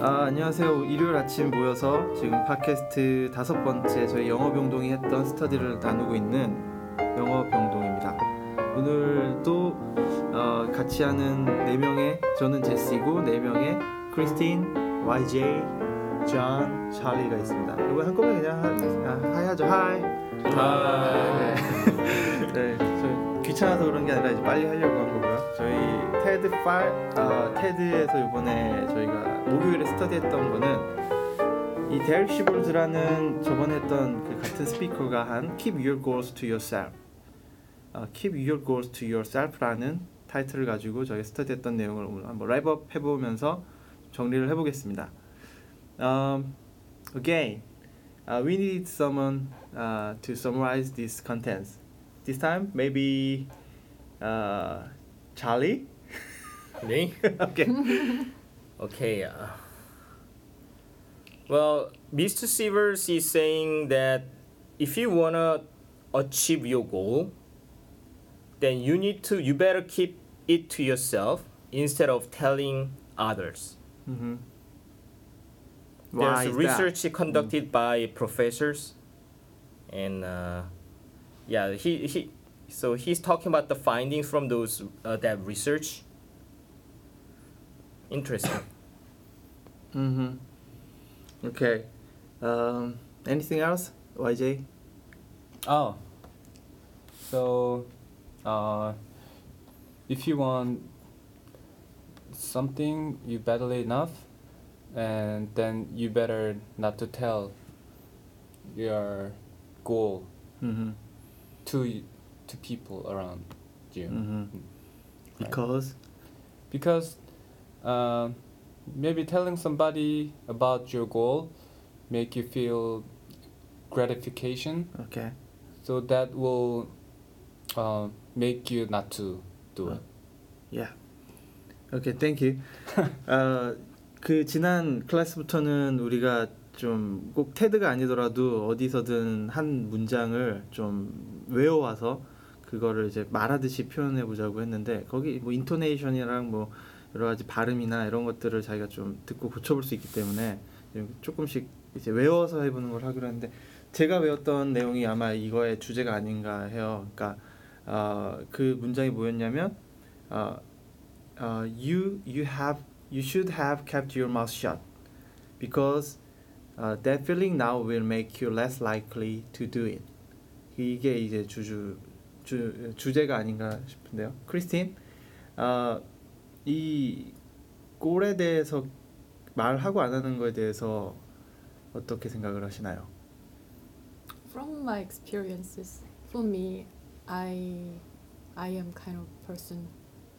아, 안녕하세요. 일요일 아침 모여서 지금 팟캐스트 다섯 번째 저희 영어 병동이 했던 스터디를 나누고 있는 영어 병동입니다. 오늘도 어, 같이 하는 네 명의 저는 제시고 네 명의 크리스틴, YJ, 존, 찰리가 있습니다. 이거 한꺼번에 그냥 하, 아, 하이 하죠. 하이. 하이. 네. 네, 저 귀찮아서 그런 게 아니라 이제 빨리 하려고 한 거고요. 저희 테드 파일, 아, 테드에서 이번에 저희가 목요일에 스터디했던 거는 이 데릭 시볼즈라는 저번에 했던 그 같은 스피커가 한 Keep Your Goals to Yourself, 아, Keep Your Goals to Yourself라는 타이틀을 가지고 저희 스터디했던 내용을 오늘 한번 랩업 해보면서 정리를 해보겠습니다. Um, again, uh, we need someone uh, to summarize these contents. This time, maybe uh, Charlie. Me? okay. Okay. Uh, well, Mr. Sivers is saying that if you wanna achieve your goal, then you need to you better keep it to yourself instead of telling others. Mm-hmm. There's research conducted by professors, and uh, yeah, he he. So he's talking about the findings from those uh, that research. Interesting. Mm-hmm. Okay. Um, anything else, YJ? Oh. So, uh, if you want something you badly enough, and then you better not to tell your goal Mm-hmm. to to people around you. Mm-hmm. Right. Because. because uh, maybe telling somebody about your goal make you feel gratification Okay. so that will uh, make you not to do it Yeah. Okay, thank you. 어, 그 지난 클래스부터는 우리가 좀 꼭 테드가 아니더라도 어디서든 한 문장을 좀 외워와서 그거를 이제 말하듯이 표현해 보자고 했는데 거기 뭐 인토네이션이랑 뭐 여러 가지 발음이나 이런 것들을 자기가 좀 듣고 고쳐볼 수 있기 때문에 조금씩 이제 외워서 해보는 걸 하기로 했는데 제가 외웠던 내용이 아마 이거의 주제가 아닌가 해요. 그러니까 어, 그 문장이 뭐였냐면 어, uh, you you have you should have kept your mouth shut because uh, that feeling now will make you less likely to do it. 이게 이제 주주 주 주제가 아닌가 싶은데요. 크리스틴, 어, 이 꼴에 대해서 말하고 안 하는 거에 대해서 어떻게 생각을 하시나요? From my experiences, for me, I I am kind of person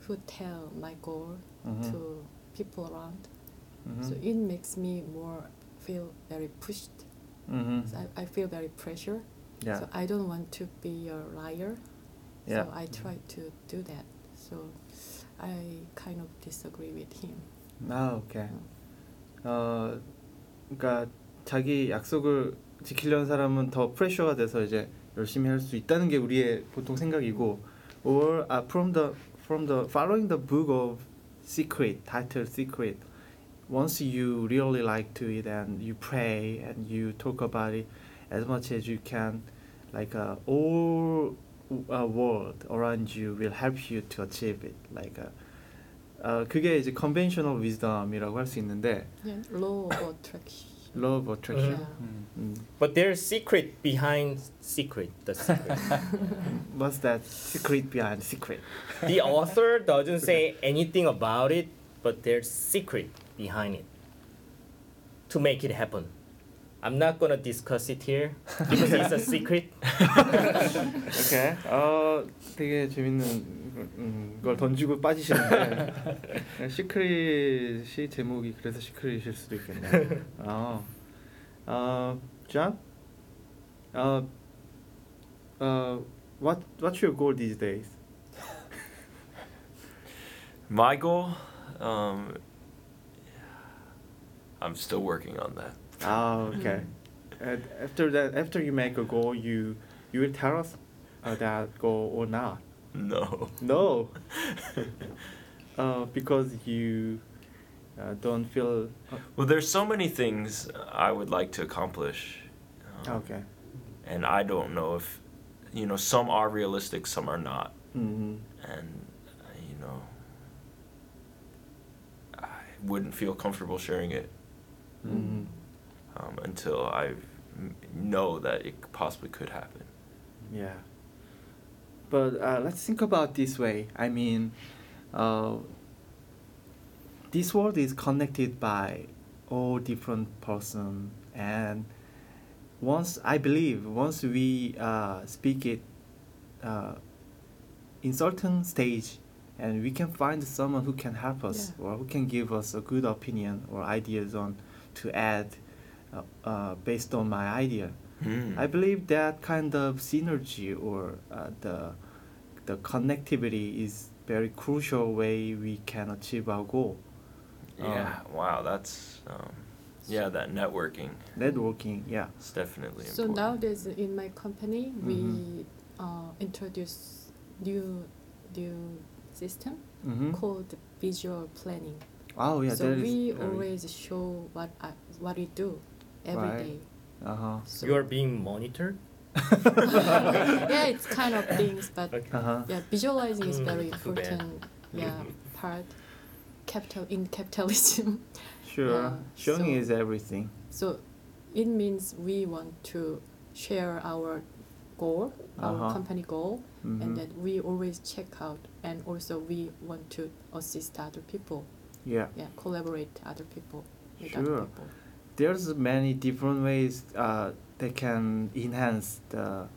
who tell my goal Mhm. to people around. Mhm. So it makes me more feel very pushed. Mhm. So I, I feel very pressure. Yeah. So I don't want to be a liar. Yeah. So I try to do that. So I kind of disagree with him. 아, 오케이. 어, 그러니까 자기 약속을 지키려는 사람은 더 프레셔가 돼서 이제 열심히 할 수 있다는 게 우리의 보통 생각이고, or uh, from the from the following the book of secret title secret. Once you really like to it and you pray and you talk about it as much as you can, like uh, all uh, world around you will help you to achieve it. Like uh, 어, 그게 이제 conventional wisdom이라고 할 수 있는데 Yeah. Law of attraction. law of attraction. Yeah. 음. 음, But there's secret behind secret. The secret. what's that secret behind secret? the author doesn't say anything about it, but there's secret behind it to make it happen. I'm not gonna discuss it here because it's a secret. 오케이. 어, 되게 재밌는 음, 걸 던지고 빠지시는데 시크릿이 제목이 그래서 시크릿일 수도 있겠네요. 어, 어, John, 어, 어, what what's your goal these days? My goal, um, I'm still working on that. Oh, okay. and after that, after you make a goal, you you will tell us uh, that goal or not. No. No. uh, because you uh, don't feel Well, there's so many things I would like to accomplish. um, okay. And I don't know if, you know, some are realistic, some are not. hmm And, uh, you know, I wouldn't feel comfortable sharing it hmm um, until I know that it possibly could happen. Yeah. But uh, let's think about this way. I mean, uh, this world is connected by all different person, and once I believe once we uh, speak it uh, in certain stage, and we can find someone who can help us Yeah. or who can give us a good opinion or ideas on to add uh, uh, based on my idea. Hmm. I believe that kind of synergy or uh, the the connectivity is very crucial way we can achieve our goal. Yeah, wow, that's, um, yeah, that networking Networking, yeah. is definitely So important. nowadays in my company, we Mhm. uh, introduce new new system Mm-hmm. called visual planning. Oh yeah, so that is we very- always show what I, what we do every Right. day. Uh-huh. So You are being monitored. yeah, it's kind of things, but Okay. Uh-huh. yeah, visualizing is Mm, very too bad. important. Yeah, Mhm. part capital in capitalism. Sure. Yeah, Showing so- is everything. So it means we want to share our goal, our Uh-huh. company goal, Mhm. and that we always check out, and also we want to assist other people. Yeah. Yeah, collaborate other people with Sure. other people. There's many different ways uh, that can enhance the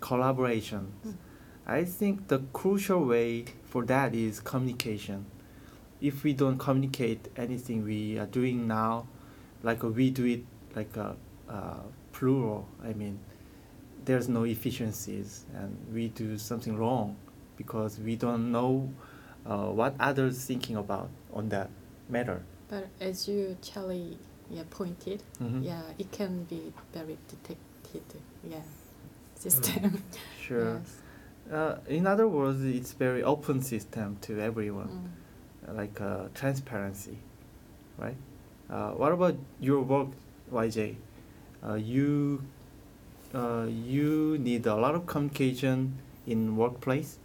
collaboration. Mm. I think the crucial way for that is communication. If we don't communicate anything we are doing now, like we do it like a uh, plural, I mean, there's no efficiencies and we do something wrong because we don't know uh, what others thinking about on that matter. But as you Charlie yeah pointed, Mhm. yeah, it can be very detected. Yeah, system. Sure. yes. Uh, in other words, it's very open system to everyone, Mm. like uh, transparency, right? Uh, what about your work, YJ? Uh, you uh, you need a lot of communication in workplace.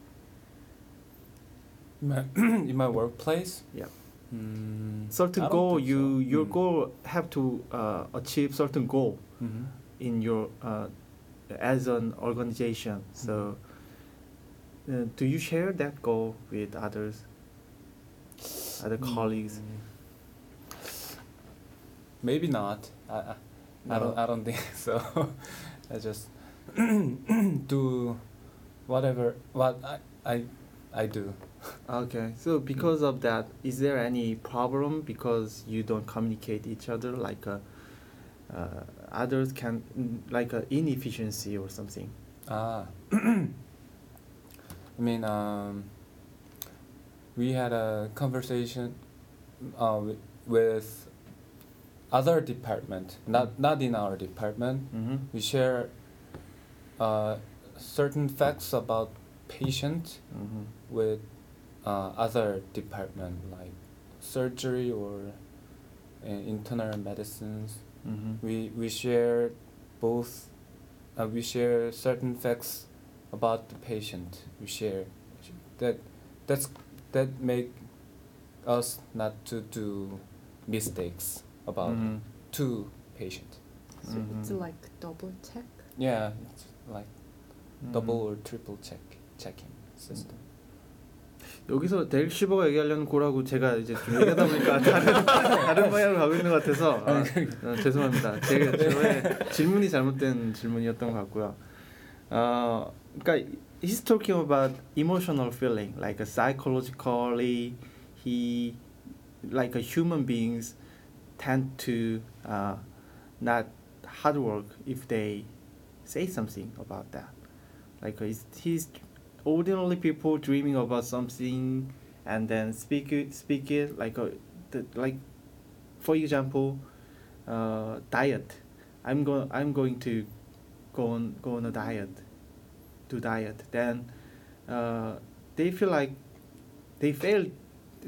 In my, in my workplace. Yeah. Mm, Certain goal, you so. your Mm. goal have to uh, achieve certain goal Mhm. in your uh, as an organization. So, uh, do you share that goal with others, other colleagues? Mm. Maybe not. I, I, I don't. I don't think so. I just do whatever what I I, I do. Okay, so because of that, is there any problem because you don't communicate each other like uh, uh, others can mm, like uh, inefficiency or something? Ah. I mean, um, we had a conversation uh, wi- with other department, not not in our department. Mm-hmm. We share uh, certain facts about patient Mm-hmm. with uh, other department like surgery or uh, internal medicines. Mm-hmm. We we share both. Uh, we share certain facts about the patient. We share that that's that make us not to do mistakes about Mm-hmm. two patient. So it's Mhm. like double check. Yeah, it's like Mm-hmm. double or triple check checking system. 여기서 데릭 시버가 얘기하려는 거라고 제가 이제 좀 얘기하다 보니까 다른 다른 방향으로 가고 있는 것 같아서 아, 어, 죄송합니다. 제 저의 질문이 잘못된 질문이었던 것 같고요. 어, 그러니까 he's talking about emotional feeling, like psychologically, he like a human beings tend to uh, not hard work if they say something about that. Like uh, it's, he's ordinarily people dreaming about something and then speak it speak it like a the, like for example uh, diet i'm going i'm going to go on go on a diet do diet then uh, they feel like they failed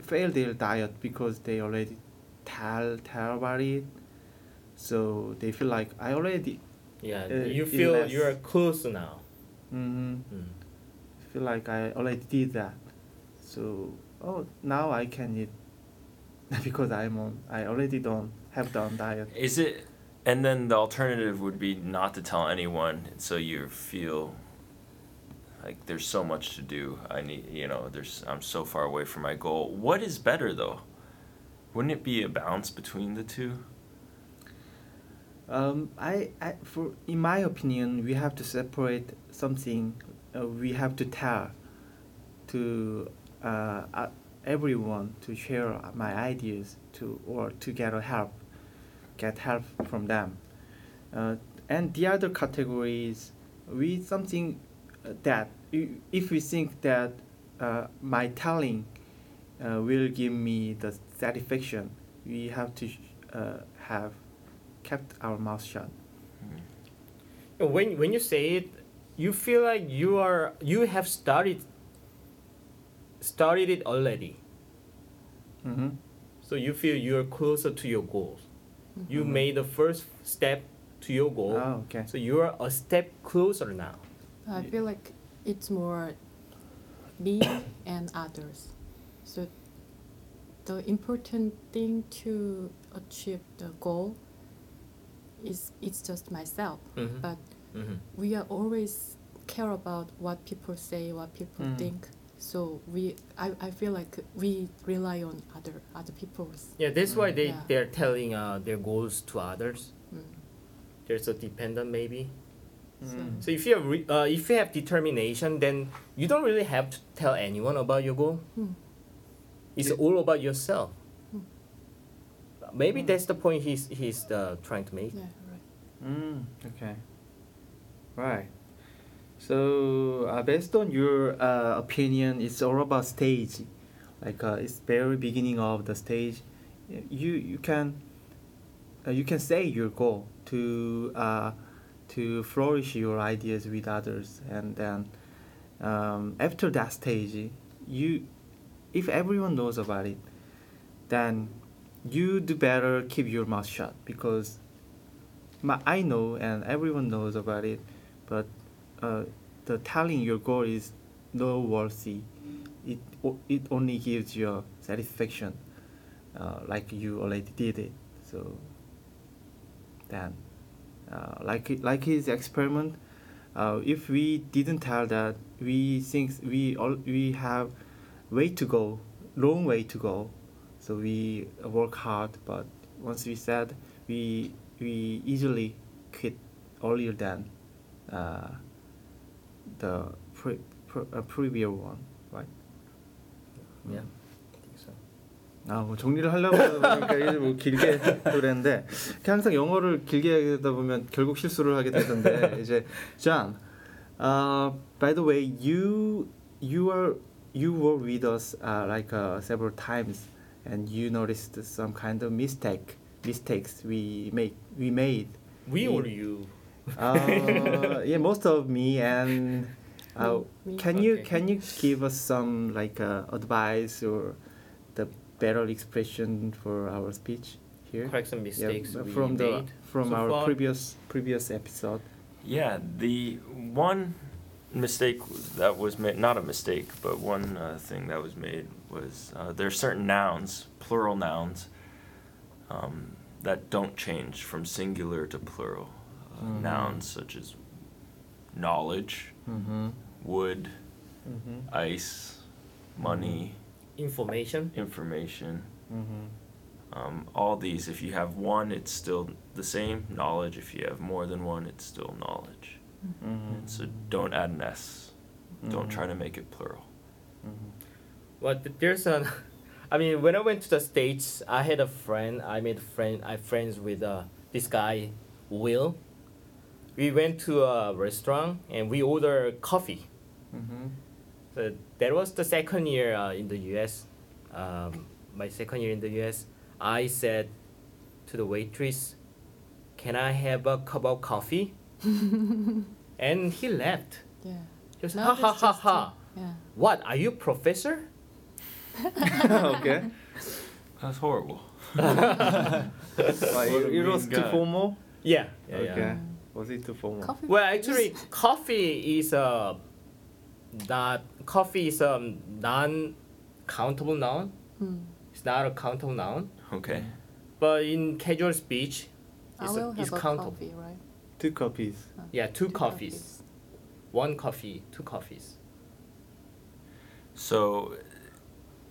failed their diet because they already tell tell about it. So they feel like I already Yeah, Uh, you feel you are close now. mm, Mm. Feel like I already did that. So oh now I can eat because I'm on I already don't have done diet. Is it? And then the alternative would be not to tell anyone, so you feel like there's so much to do. I need, you know, there's I'm so far away from my goal. What is better though? Wouldn't it be a balance between the two? Um, I, I for in my opinion, we have to separate something. Uh, we have to tell to uh, uh, everyone to share my ideas to or to get help, get help from them. Uh, and the other categories, we something uh, that if we think that uh, my telling uh, will give me the satisfaction, we have to uh, have kept our mouth shut. When when you say it, you feel like you are you have started started it already. Mm-hmm. So you feel you're closer to your goals. You Mhm. made the first step to your goal. Oh, okay. So you are a step closer now. I feel like it's more me and others. So the important thing to achieve the goal is it's just myself. Mhm. But Mhm. we are always care about what people say, what people Mm. think. So we, I, I feel like we rely on other other people's. Yeah, that's why they Yeah. they're telling uh, their goals to others. Mm. There's a dependent maybe. Mm. So if you have re- uh, if you have determination, then you don't really have to tell anyone about your goal. Mm. It's all about yourself. Mm. Maybe Mm. that's the point he's he's uh, trying to make. Yeah, right. Mm, okay. Right. So uh, based on your uh, opinion, it's all about stage. Like uh, it's very beginning of the stage. You you can uh, you can say your goal to uh, to flourish your ideas with others, and then um, after that stage, you if everyone knows about it, then you do better keep your mouth shut because my, I know and everyone knows about it, but uh, the telling your goal is no worthy. It it only gives you satisfaction, uh, like you already did it. So then, uh, like like his experiment, uh, if we didn't tell that, we think we all we have way to go, long way to go. So we work hard, but once we said, we we easily quit earlier than uh, the pre, pre, uh, previous one, right? Yeah. I think so. 아, 뭐 정리를 하려고 하다 보니까 이게 뭐 길게 그랬는데 항상 영어를 길게 하다 보면 결국 실수를 하게 되던데 이제 John, uh, by the way, you you are you were with us uh, like uh, several times, and you noticed some kind of mistake mistakes we make we made. We in- or you? Uh, yeah, most of me and. Uh, Me. can you can you give us some like uh, advice or the better expression for our speech here? Correct some mistakes Yeah, we from the made from so our far. previous previous episode. Yeah, the one mistake that was made, not a mistake, but one uh, thing that was made was uh, there are certain nouns, plural nouns, um, that don't change from singular to plural. Mhm. Nouns such as knowledge, Mm-hmm. wood, Mm-hmm. ice, money, Information. information. Mm-hmm. Um, all these, if you have one, it's still the same knowledge. If you have more than one, it's still knowledge. Mm-hmm. So don't add an S. Don't try to make it plural. Mm-hmm. Well, there's an. I mean, when I went to the states, I had a friend. I made friend. I friends with uh, this guy, Will. We went to a restaurant and we ordered coffee. Mm-hmm. So that was the second year uh, in the U.S. Um, my second year in the U.S. I said to the waitress, "Can I have a cup of coffee?" and he laughed. Yeah. Just Now ha ha it's ha just, ha. Yeah. What are you professor? okay. That's horrible. Why, What a it was too formal. Yeah. yeah, okay. yeah. Was it too formal? Coffee. Well, actually, coffee is a not coffee is a non-countable noun. Hmm. It's not a countable noun. Okay. But in casual speech, I it's, will a, it's have a countable. coffee, right? Two copies. Uh, Yeah, two, two coffees. One coffee, two coffees. So,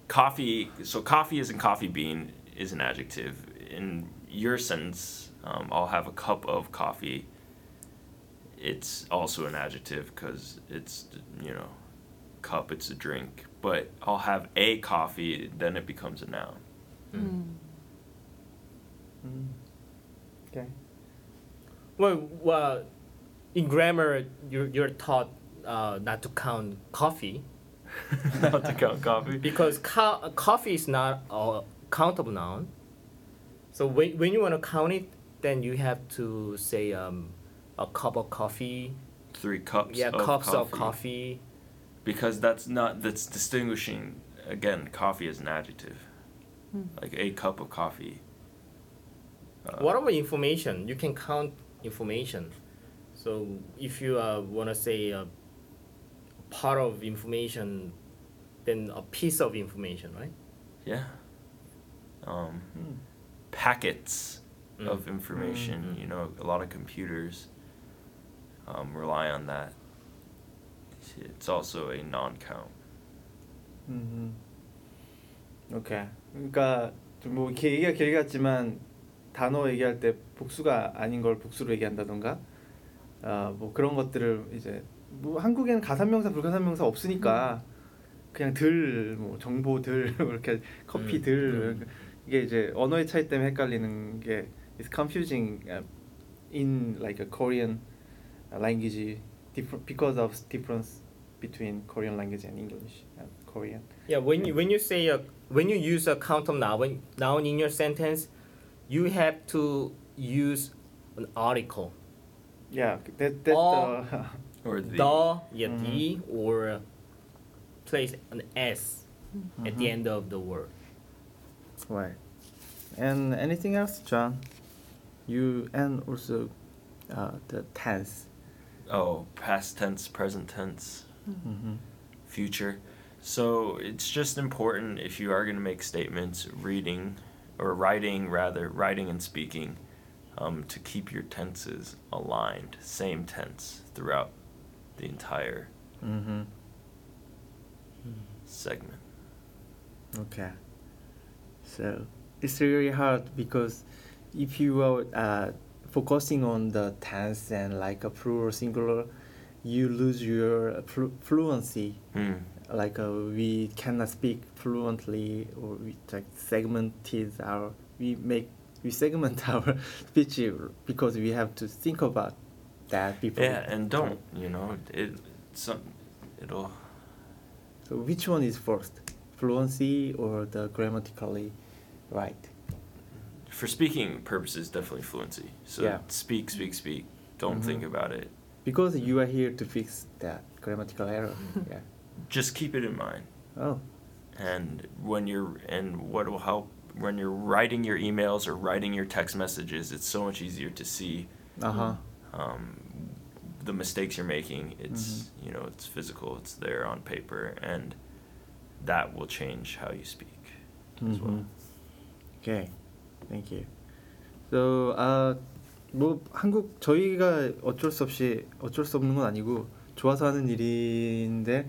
coffee. So coffee is in coffee bean is an adjective. In your sentence, um, I'll have a cup of coffee. It's also an adjective because it's you know, cup. It's a drink. But I'll have a coffee. Then it becomes a noun. Hmm. Mm. Okay. Well, well, in grammar, you're, you're taught uh, not to count coffee Not to count coffee. because co- coffee is not a countable noun. So when, when you want to count it, then you have to say um, a cup of coffee. Three cups. yeah, of cups coffee. of coffee. Because that's not that's distinguishing. Again, coffee is an adjective. Hmm. Like a cup of coffee. Uh, What about information? You can count information. So if you uh, want to say a part of information, then a piece of information, right? Yeah. Um, Hmm. packets Mm. of information. Mhm. You know, a lot of computers um, rely on that. It's also a non-count. 음. 오케이. 그러니까 좀뭐 이렇게 얘기가 길게 갔지만 단어 얘기할 때 복수가 아닌 걸 복수로 얘기한다던가 아 뭐 그런 것들을 이제 뭐 한국에는 가산명사 불가산명사 없으니까 그냥 들 뭐 정보들 이렇게 커피들 음. 이게 이제 언어의 차이 때문에 헷갈리는 게 is confusing uh, in like a Korean language different because of difference between Korean language and English and Korean. Yeah, when you when you say a when you use a countable noun noun in your sentence, you have to use an article. Yeah, that that's Or- the Or the, The, yeah, Mhm. the, or place an s at the Mhm. end of the word. right. And anything else, John? You and also uh, the tense. Oh past tense, present tense, Mm-hmm. future. So it's just important if you are going to make statements, reading or writing rather, writing and speaking, um, to keep your tenses aligned, same tense throughout the entire Mm-hmm. segment. Okay. So it's really hard because if you are uh, focusing on the tense and like a plural singular, you lose your flu- fluency. Hmm. Like uh, we cannot speak fluently, or we like segmented our we make we segment our speech because we have to think about that before. Yeah, and don't you know it? Some it'll So which one is first, fluency or the grammatically right? For speaking purposes definitely fluency. So Yeah. speak, speak, speak. Don't Mhm. think about it. Because you are here to fix that grammatical error. yeah. Just keep it in mind. Oh. And when you're and what will help when you're writing your emails or writing your text messages, it's so much easier to see Uh huh. um, the mistakes you're making. It's Mhm. you know it's physical. It's there on paper, and that will change how you speak as well. Mhm. Okay. Thank you. So uh, 뭐 한국 저희가 어쩔 수 없이 어쩔 수 없는 건 아니고 좋아서 하는 일인데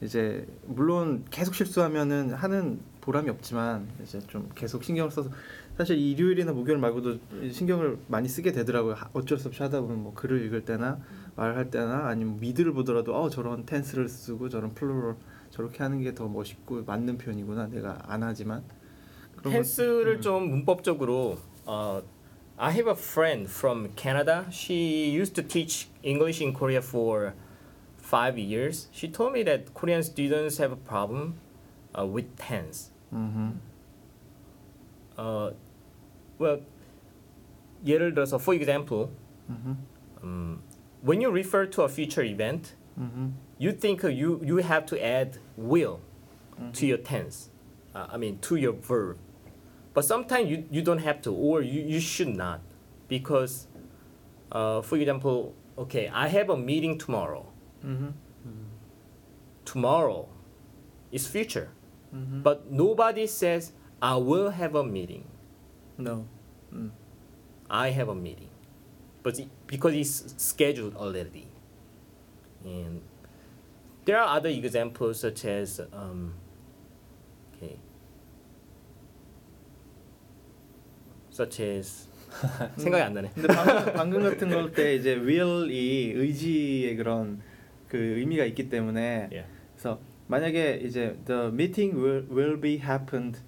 이제 물론 계속 실수하면은 하는 보람이 없지만 이제 좀 계속 신경을 써서 사실 일요일이나 목요일 말고도 신경을 많이 쓰게 되더라고요. 하- 어쩔 수 없이 하다 보면 뭐 글을 읽을 때나 말할 때나 아니면 미드를 보더라도 어 저런 텐스를 쓰고 저런 플로럴 저렇게 하는 게 더 멋있고 맞는 표현이구나 내가 안 하지만 그런 것- 텐스를 음. 좀 문법적으로 어, I have a friend from Canada. She used to teach English in Korea for five years. She told me that Korean students have a problem uh, with tense. 음흠. Uh, well, 예를 들어서, for example, 음흠. um, when you refer to a future event, 음흠. you think you you have to add will Mm-hmm. to your tense. Uh, I mean, to your verb. But sometimes you, you don't have to or you, you should not because uh, for example okay i have a meeting tomorrow Mm-hmm. tomorrow is future Mm-hmm. but nobody says i will have a meeting no. Mm. i have a meeting but it, because it's scheduled already and there are other examples such as um, such as 생각이 안 나네 근데 방금, 방금 같은 걸 때 이제 will이 의지의 그런 그 의미가 있기 때문에 Yeah. 그래서 만약에 이제 the meeting will will be happened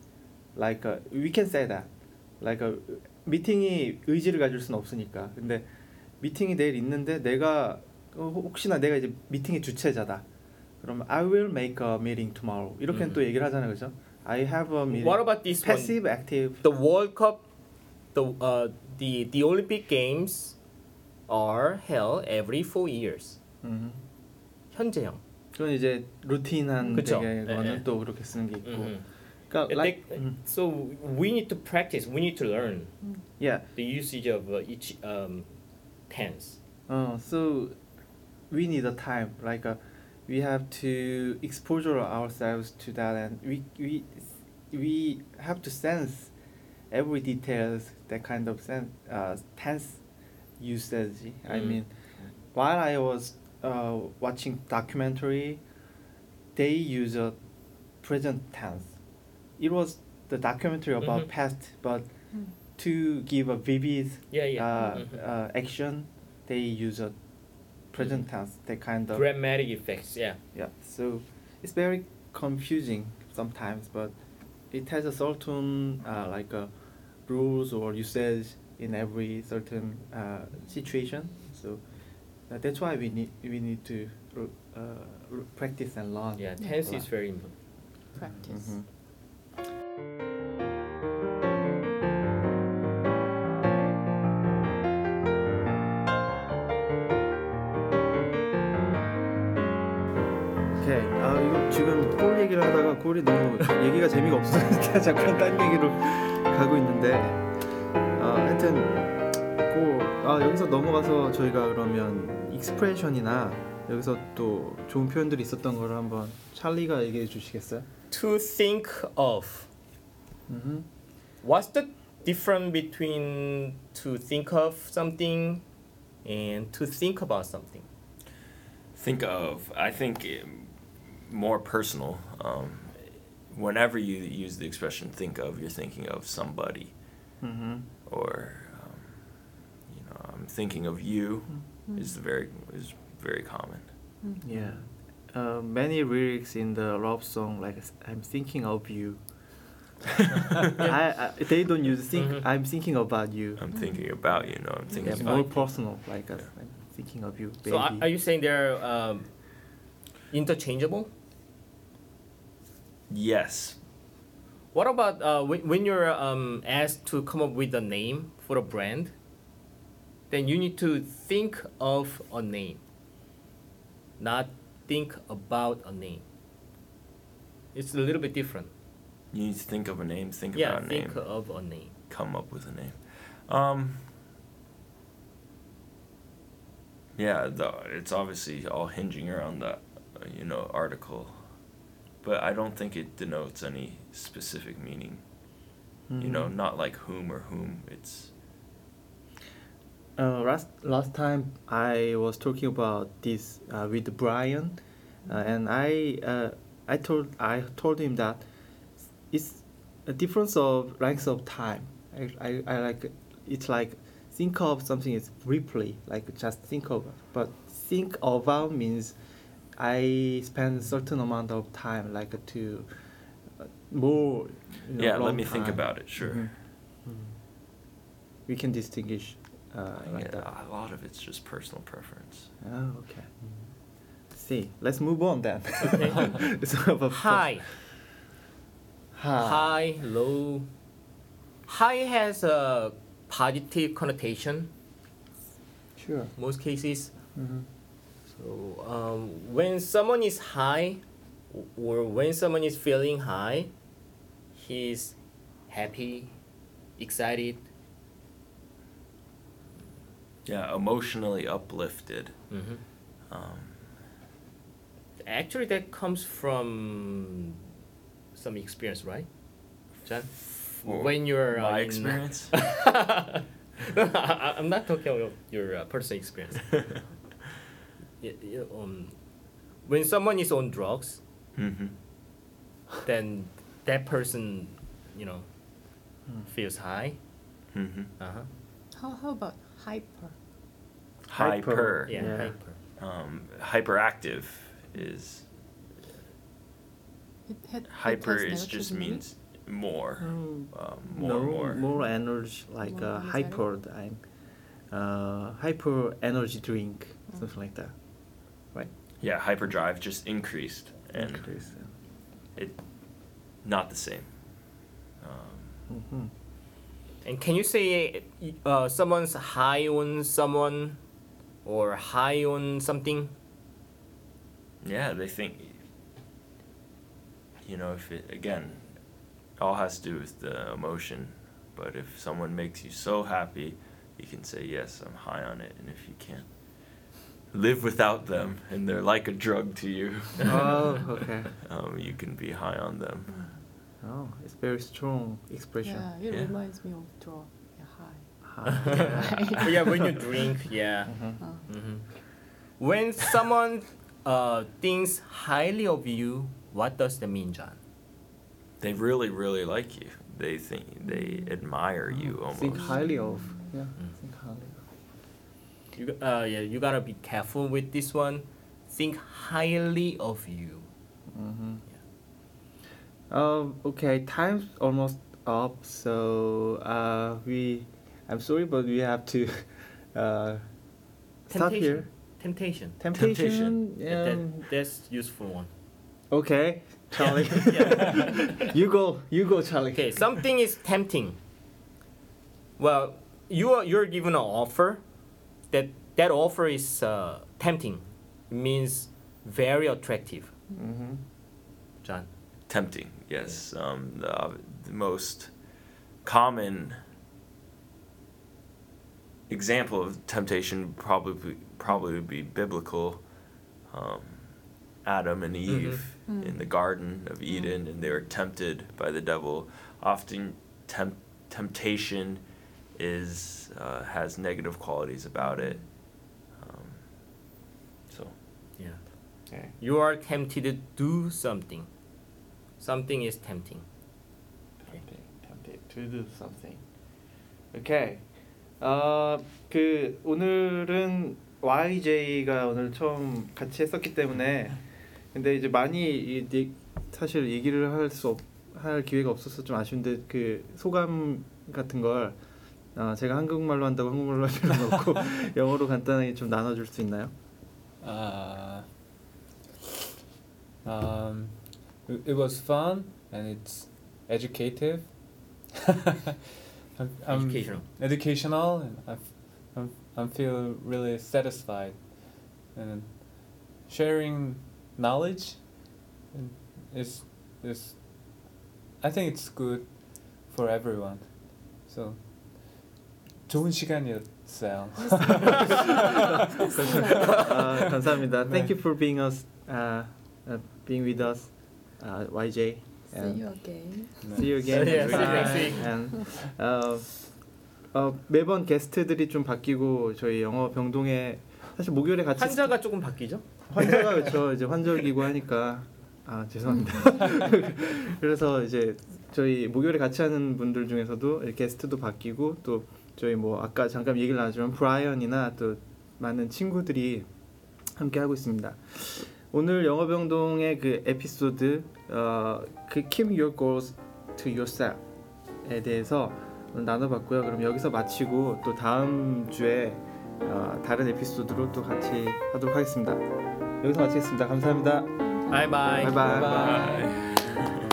like a, we can say that like a 미팅이 의지를 가질 수는 없으니까 근데 미팅이 내일 있는데 내가 어, 혹시나 내가 이제 미팅의 주체자다 그러면 I will make a meeting tomorrow 이렇게는 음. 또 얘기를 하잖아요 그죠 I have a meeting What about this one? passive active The World Cup, the uh, the the Olympic Games are held every four years. 음. 현재형. 그건 이제 루틴한 그쵸. 되게 예, 거는 예. 또 그렇게 쓰는 게 있고 Mhm. 그러니까 It like take- 음, So we need to practice. We need to learn yeah the usage of uh, each um, tense. Uh, so we need a time like uh, we have to exposure ourselves to that and we we we have to sense every details that kind of sense uh, tense usage i Mm. mean while i was uh, watching documentary they use a present tense it was the documentary about Mhm. past but Mm. to give a vivid Yeah, yeah. uh, Mhm. uh, action, they use a present tense. They kind of Grammatic effects. Yeah. yeah. So it's very confusing sometimes, but it has a certain uh, like uh, rules or usage in every certain uh, situation. So uh, that's why we need we need to uh, r- practice and learn. Yeah. Tense is very important. practice. Mhm. 오케이. 아 이거 지금 골 얘기를 하다가 골이 너무 얘기가 재미가 없으니까 잠깐 딴 얘기로 가고 있는데 아 하여튼 골아 여기서 넘어가서 저희가 그러면 익스프레션이나 여기서 또 좋은 표현들이 있었던 거를 한번 찰리가 얘기해 주시겠어요? To think of. 음. What's the difference between to think of something and to think about something? Think of, I think, um, more personal. Um, whenever you use the expression "think of," you're thinking of somebody, 음. or um, you know, I'm thinking of you. Is very is very common. Yeah. Uh, many lyrics in the love song like I'm thinking of you. I, I they don't use think Mhm. I'm thinking about you. I'm thinking about you. No, I'm thinking Yeah, about more you. personal like uh, I'm thinking of you, baby. So are, are you saying they're um, interchangeable? Yes. What about uh, when, when you're um, asked to come up with a name for a brand? Then you need to think of a name, not think about a name. It's a little bit different. You need to think of a name. Think yeah, about a think name. Think of a name. come up with a name. Um, yeah, the, it's obviously all hinging around that, uh, you know, article, but I don't think it denotes any specific meaning. You know, Mhm. not like whom or whom. It's Uh, last last time I was talking about this uh, with Brian, uh, and I uh, I told I told him that it's a difference of length of time. I, I, I like it's like think of something is briefly like just think of, but think about means I spend a certain amount of time like to uh, more. You know, yeah. Let long me think about it. Sure. Mhm. Mhm. We can distinguish uh, like Yeah, that. a lot of it's just personal preference. Oh, okay. See, let's move on then. Okay. it's sort of High, High. high, low. High has a positive connotation. Sure. Most cases. Mm-hmm. So um, when someone is high, or when someone is feeling high, he's happy, excited. Yeah, emotionally uplifted. hmm Um, Actually, that comes from some experience, right, John? when you're uh, my in- experience. I, I'm not talking about your uh, personal experience. Y- y- um, when someone is on drugs, hmm then that person, you know, Hmm. feels high. hmm Uh-huh. How how about hyper? Hyper. Yeah, Yeah. hyper. Um, hyperactive is It had, it hyper has is negative just meaning? means more, Um, um, more, more, more. energy, like More uh, hyper, I'm, uh, hyper energy drink, Mm. something like that. Right? Yeah, hyperdrive just increased and Increase, it not the same. Um, Mhm. And can you say uh, someone's high on someone or high on something? yeah, they think. You know, if it again, all has to do with the emotion. But if someone makes you so happy, you can say yes, I'm high on it. And if you can't live without them, and they're like a drug to you, oh, okay. um, you can be high on them. Oh, it's very strong expression. Yeah, it Yeah. reminds me of draw. Yeah, high. High. yeah, when you drink, yeah. Mhm. Uh, hmm When someone uh, thinks highly of you, what does that mean, John? They really, really like you. They think they admire you almost. Think highly of. Yeah, Mm. Think highly of. You, uh, yeah, you gotta be careful with this one. Think highly of you. Mm-hmm. Yeah. Um, okay, time's almost up, so uh, we. I'm sorry, but we have to uh, stop here. Temptation. Temptation. Temptation. Yeah, that, that's useful one. okay, Charlie. you go. You go, Charlie. Okay, something is tempting. Well, you are you're given an offer. That that offer is uh, tempting. It means very attractive. Mm-hmm. John. Tempting, yes. Um, the, the most common example of temptation probably probably would be biblical. Um, Adam and Eve Mhm. in the Garden of Eden, and they were tempted by the devil. Often, temp- temptation is uh, has negative qualities about it. Um, so, Yeah. Okay. You are tempted to do something. Something is tempting. Tempted, tempted to do something. Okay. 어, 그 오늘은 YJ가 오늘 처음 같이 했었기 때문에 근데 이제 많이 이, 이- 사실 얘기를 할 수 없, 할 기회가 없어서 좀 아쉬운데 그 소감 같은 걸 어, 제가 한국말로 한다고 한국말로 할 필요는 없고 영어로 간단하게 좀 나눠줄 수 있나요? Uh, um, it, it was fun and it's educative. I'm, I'm Educational. educational, and I, f- I'm, I feel really satisfied, and sharing knowledge and is is I think it's good for everyone. So 좋은 시간이었어요. 아, 감사합니다. Thank 네. you for being us, uh, uh, being with us, uh, YJ. see you again. See you again. Yeah, see you next week. And, 어, 어, 매번 게스트들이 좀 바뀌고 저희 영어 병동에 사실 목요일에 같이 환자가 조금 바뀌죠? 환자가 그렇죠 이제 환절기고 하니까 아 죄송합니다. 그래서 이제 저희 목요일에 같이 하는 분들 중에서도 게스트도 바뀌고 또 저희 뭐 아까 잠깐 얘기를 나눴지만 브라이언이나 또 많은 친구들이 함께 하고 있습니다. 오늘 영어병동의 그 에피소드 어, 그 Keep Your Goals to Yourself에 대해서 나눠봤고요. 그럼 여기서 마치고 또 다음 주에 어, 다른 에피소드로 또 같이 하도록 하겠습니다. 여기서 마치겠습니다. 감사합니다. 바이바이. 바이바이. Bye.